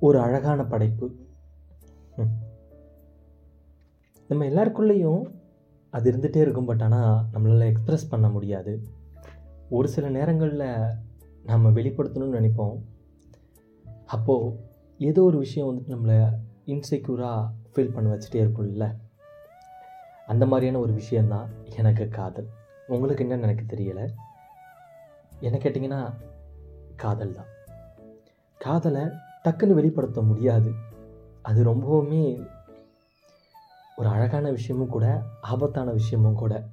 ஒரு அழகான படைப்பு. நம்ம எல்லாருக்குள்ளேயும் அது இருந்துகிட்டே இருக்கும் பட் ஆனால் நம்மளால் எக்ஸ்ப்ரெஸ் பண்ண முடியாது. ஒரு சில நேரங்களில் நம்ம வெளிப்படுத்தணும்னு நினைப்போம். அப்போது ஏதோ ஒரு விஷயம் வந்துட்டு நம்மளை இன்செக்யூராக ஃபீல் பண்ண வச்சுட்டே இருக்கும்ல. அந்த மாதிரியான ஒரு விஷயந்தான் எனக்கு காதல். உங்களுக்கு என்னன்னு எனக்கு தெரியலை. என்ன கேட்டிங்கன்னா காதல் தான் காதலை டக்குன்னு வெளிப்படுத்த முடியாது. அது ரொம்பவுமே ஒரு அழகான விஷயமும் கூட ஆபத்தான விஷயமும் கூட.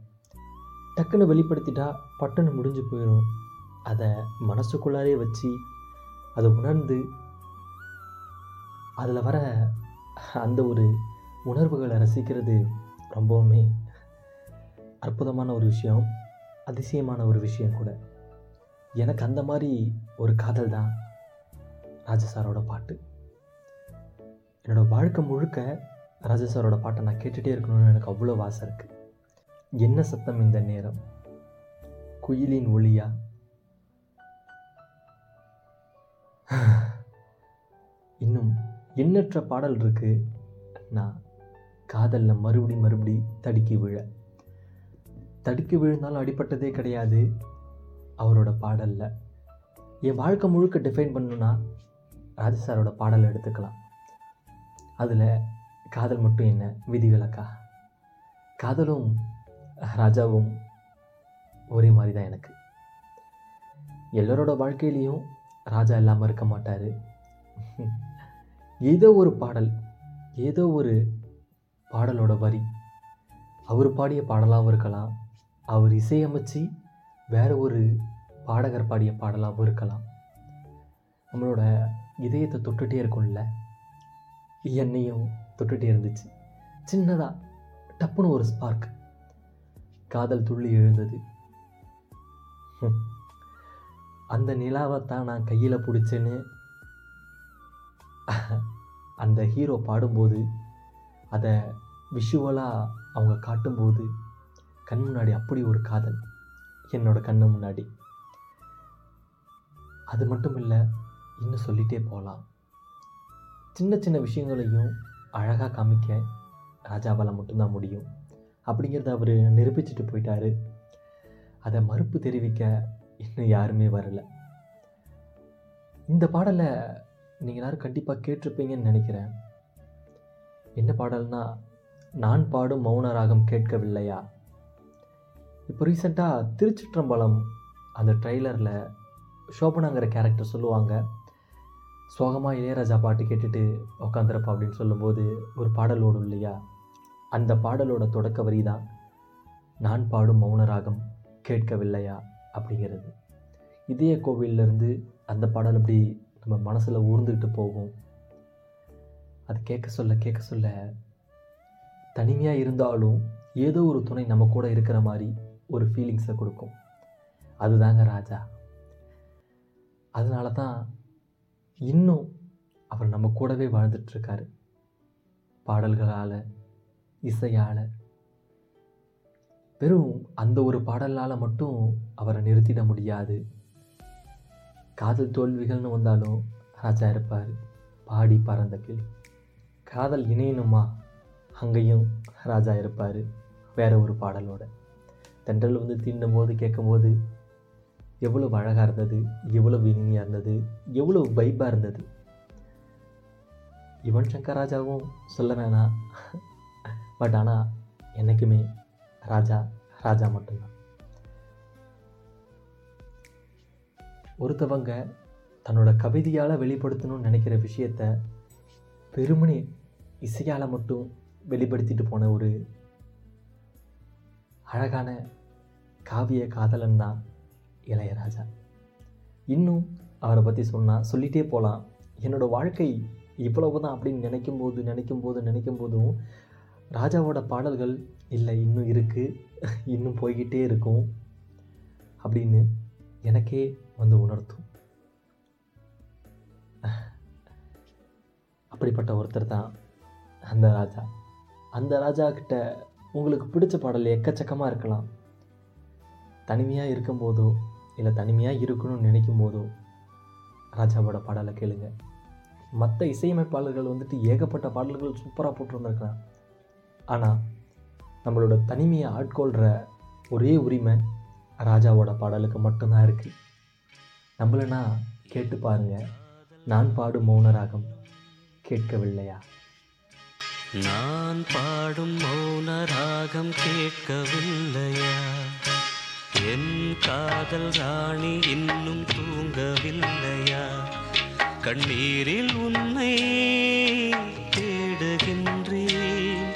டக்குன்னு வெளிப்படுத்திட்டா பட்டுன்னு முடிஞ்சு போயிடும் அதை மனசுக்குள்ளாரே வச்சு அதை உணர்ந்து அதில் வர அந்த ஒரு உணர்வுகளை ரசிக்கிறது ரொம்பவுமே அற்புதமான ஒரு விஷயம் அதிசயமான ஒரு விஷயம் கூட. எனக்கு அந்த மாதிரி ஒரு காதல் தான். ராஜா சாரோட பாட்டு. என்னோடய வாழ்க்கை முழுக்க ராஜா சாரோட பாட்டை நான் கேட்டுகிட்டே இருக்கணும்னு எனக்கு அவ்வளோ ஆசை இருக்குது என்ன சத்தம் இந்த நேரம்? குயிலின் ஒளியா? இன்னும் எண்ணற்ற பாடல் இருக்கு. நான் காதலில் மறுபடி மறுபடி தடுக்கி விழ. தடுக்கி விழுந்தாலும் அடிப்பட்டதே கிடையாது. அவரோட பாடலில். என் வாழ்க்கை முழுக்க டிஃபைன் பண்ணுன்னா ராஜா சாரோட பாடலை எடுத்துக்கலாம். அதில் காதல் மட்டும் என்ன? விதிவிலக்கா? காதலும் ராஜாவும் ஒரே மாதிரி தான் எனக்கு. எல்லோரோட வாழ்க்கையிலையும் ராஜா இல்லாமல் இருக்க மாட்டார். ஏதோ ஒரு பாடல் ஏதோ ஒரு பாடலோட வரி. அவர் பாடிய பாடலாகவும் இருக்கலாம். அவர் இசையமைச்சு வேறு ஒரு பாடகர் பாடிய பாடலாகவும் இருக்கலாம். நம்மளோட இதயத்தை தொட்டுட்டே இருக்கும்ல? என்னையும் தொட்டுகிட்டே இருந்துச்சு. சின்னதாக டப்புன்னு ஒரு ஸ்பார்க் காதல் துள்ளி எழுந்தது. அந்த நிலாவை தான் நான் கையில் பிடிச்சேன்னு. அந்த ஹீரோ பாடும்போது அதை விஷுவலாக அவங்க காட்டும்போது கண் முன்னாடி அப்படி ஒரு காதல். என்னோட கண்ணு முன்னாடி. அது மட்டும் இல்லை இன்னும் சொல்லிகிட்டே போகலாம். சின்ன சின்ன விஷயங்களையும் அழகாக காமிக்க ராஜாவால் மட்டும்தான் முடியும். அப்படிங்கிறத அவர் நிரூபிச்சுட்டு போயிட்டாரு. அதை மறுப்பு தெரிவிக்க இன்னும் யாருமே வரல. இந்த பாடலை நீங்கள் எல்லோரும் கண்டிப்பாக கேட்டிருப்பீங்கன்னு நினைக்கிறேன். என்ன பாடல்னா நான் பாடும் மௌன ராகம் கேட்கவில்லையா? இப்போ ரீசெண்டாக திருச்சிற்றம்பலம் அந்த ட்ரெய்லரில் சோபனாங்கிற கேரக்டர் சொல்லுவாங்க. சோகமாக இளையராஜா பாட்டு கேட்டுட்டு உக்காந்துருப்பா அப்படின்னு சொல்லும்போது ஒரு பாடல் ஓடும் இல்லையா? அந்த பாடலோட தொடக்க வரி தான் நான் பாடும் மௌன ராகம் கேட்கவில்லையா? அப்படிங்கிறது. இதய கோவிலிருந்து அந்த பாடல் அப்படி நம்ம மனசில் ஊர்ந்துக்கிட்டு போகும். அது கேட்க சொல்ல கேட்க சொல்ல தனிமையாக இருந்தாலும் ஏதோ ஒரு துணை நம்ம கூட இருக்கிற மாதிரி ஒரு ஃபீலிங்ஸை கொடுக்கும். அதுதாங்க ராஜா. அதனால தான் இன்னும் அவர் நம்ம கூடவே வாழ்ந்துட்டுருக்காரு. பாடல்களால் இசையால். வெறும் அந்த ஒரு பாடலால் மட்டும் அவரை நிறுத்திட முடியாது. காதல் தோல்விகள்னு வந்தாலும் ராஜா இருப்பார். பாடி பறந்த கிளி. காதல் இணையணுமா? அங்கேயும் ராஜா இருப்பார். வேற ஒரு பாடலோட. தென்றல் வந்து தீண்டும் போது கேட்கும்போது எவ்வளவு அழகாக இருந்தது எவ்வளவு இனிமையாக இருந்தது எவ்வளவு வைப்பாக இருந்தது. யுவன் சங்கர் ராஜாவும் சொல்ல வேணாம் பட் ஆனால் என்றைக்குமே ராஜா ராஜா மட்டும்தான். ஒருத்தவங்க தன்னோட கவிதையால் வெளிப்படுத்தணும்னு நினைக்கிற விஷயத்த வெறுமனே இசையால் மட்டும் வெளிப்படுத்திட்டு போன ஒரு அழகான காவிய காதலன் தான் இளையராஜா. இன்னும் அவரை பற்றி சொன்னால் சொல்லிகிட்டே போகலாம் என்னோடய வாழ்க்கை இவ்வளவு தான் அப்படின்னு நினைக்கும் போது நினைக்கும் போது நினைக்கும் போதும் ராஜாவோட பாடல்கள் இல்லை இன்னும் இருக்குது இன்னும் போய்கிட்டே இருக்கும் அப்படின்னு எனக்கே வந்து உணர்த்தும். அப்படிப்பட்ட ஒருத்தர் தான் அந்த ராஜா. அந்த ராஜா கிட்ட உங்களுக்கு பிடிச்ச பாடல் எக்கச்சக்கமாக இருக்கலாம். தனிமையாக இருக்கும்போதோ இல்லை தனிமையாக இருக்கணும்னு நினைக்கும் போதோ ராஜாவோட பாடலை கேளுங்க. மற்ற இசையமைப்பாளர்கள் வந்துட்டு ஏகப்பட்ட பாடல்கள் சூப்பராக போட்டிருந்துருக்கலாம். ஆனால் நம்மளோட தனிமையை ஆட்கொள்கிற ஒரே உரிமை ராஜாவோட பாடலுக்கு மட்டும்தான் இருக்குது நம்மளனா கேட்டு பாருங்க. நான் பாடும் மௌனராகம் கேட்கவில்லையா? நான் பாடும் மௌன ராகம் கேட்கவில்லையா? என் காதல் ராணி இன்னும் தூங்கவில்லையா? கண்ணீரில் உன்னை தேடுகின்றேன்.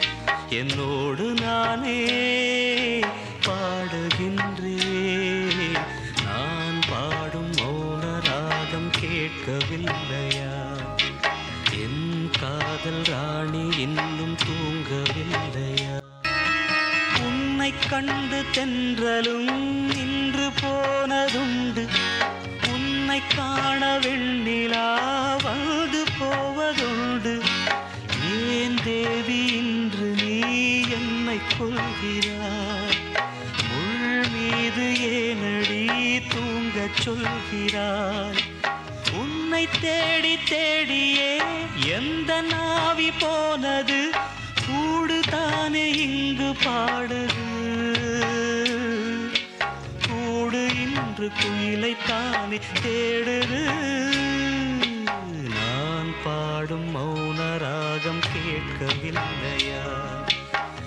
என்னோடு நானே பாடுகின்றேன். நான் பாடும் மௌன ராகம் கேட்கவில்லையா? என் காதல் ராணி இன்னும் தூங்கவில்லையா? உன்னை கண்டு தென்றலும் நின்று போனதுண்டு. உன்னை காண வெண்ணிலா வந்து போவதுண்டு. ஏன் தேவி இன்று நீ என்னை கொள்கிறாய் முள் மீது ஏனடி தூங்கச் சொல்கிறாய்? உன்னை தேடி தேடியே எந்த நாவி போனது? கூடு தானே இங்கு பாடுது. கூடு இன்று குயிலை தானே தேடுது. நான் பாடும் மௌன ராகம் கேட்கவில்லையா?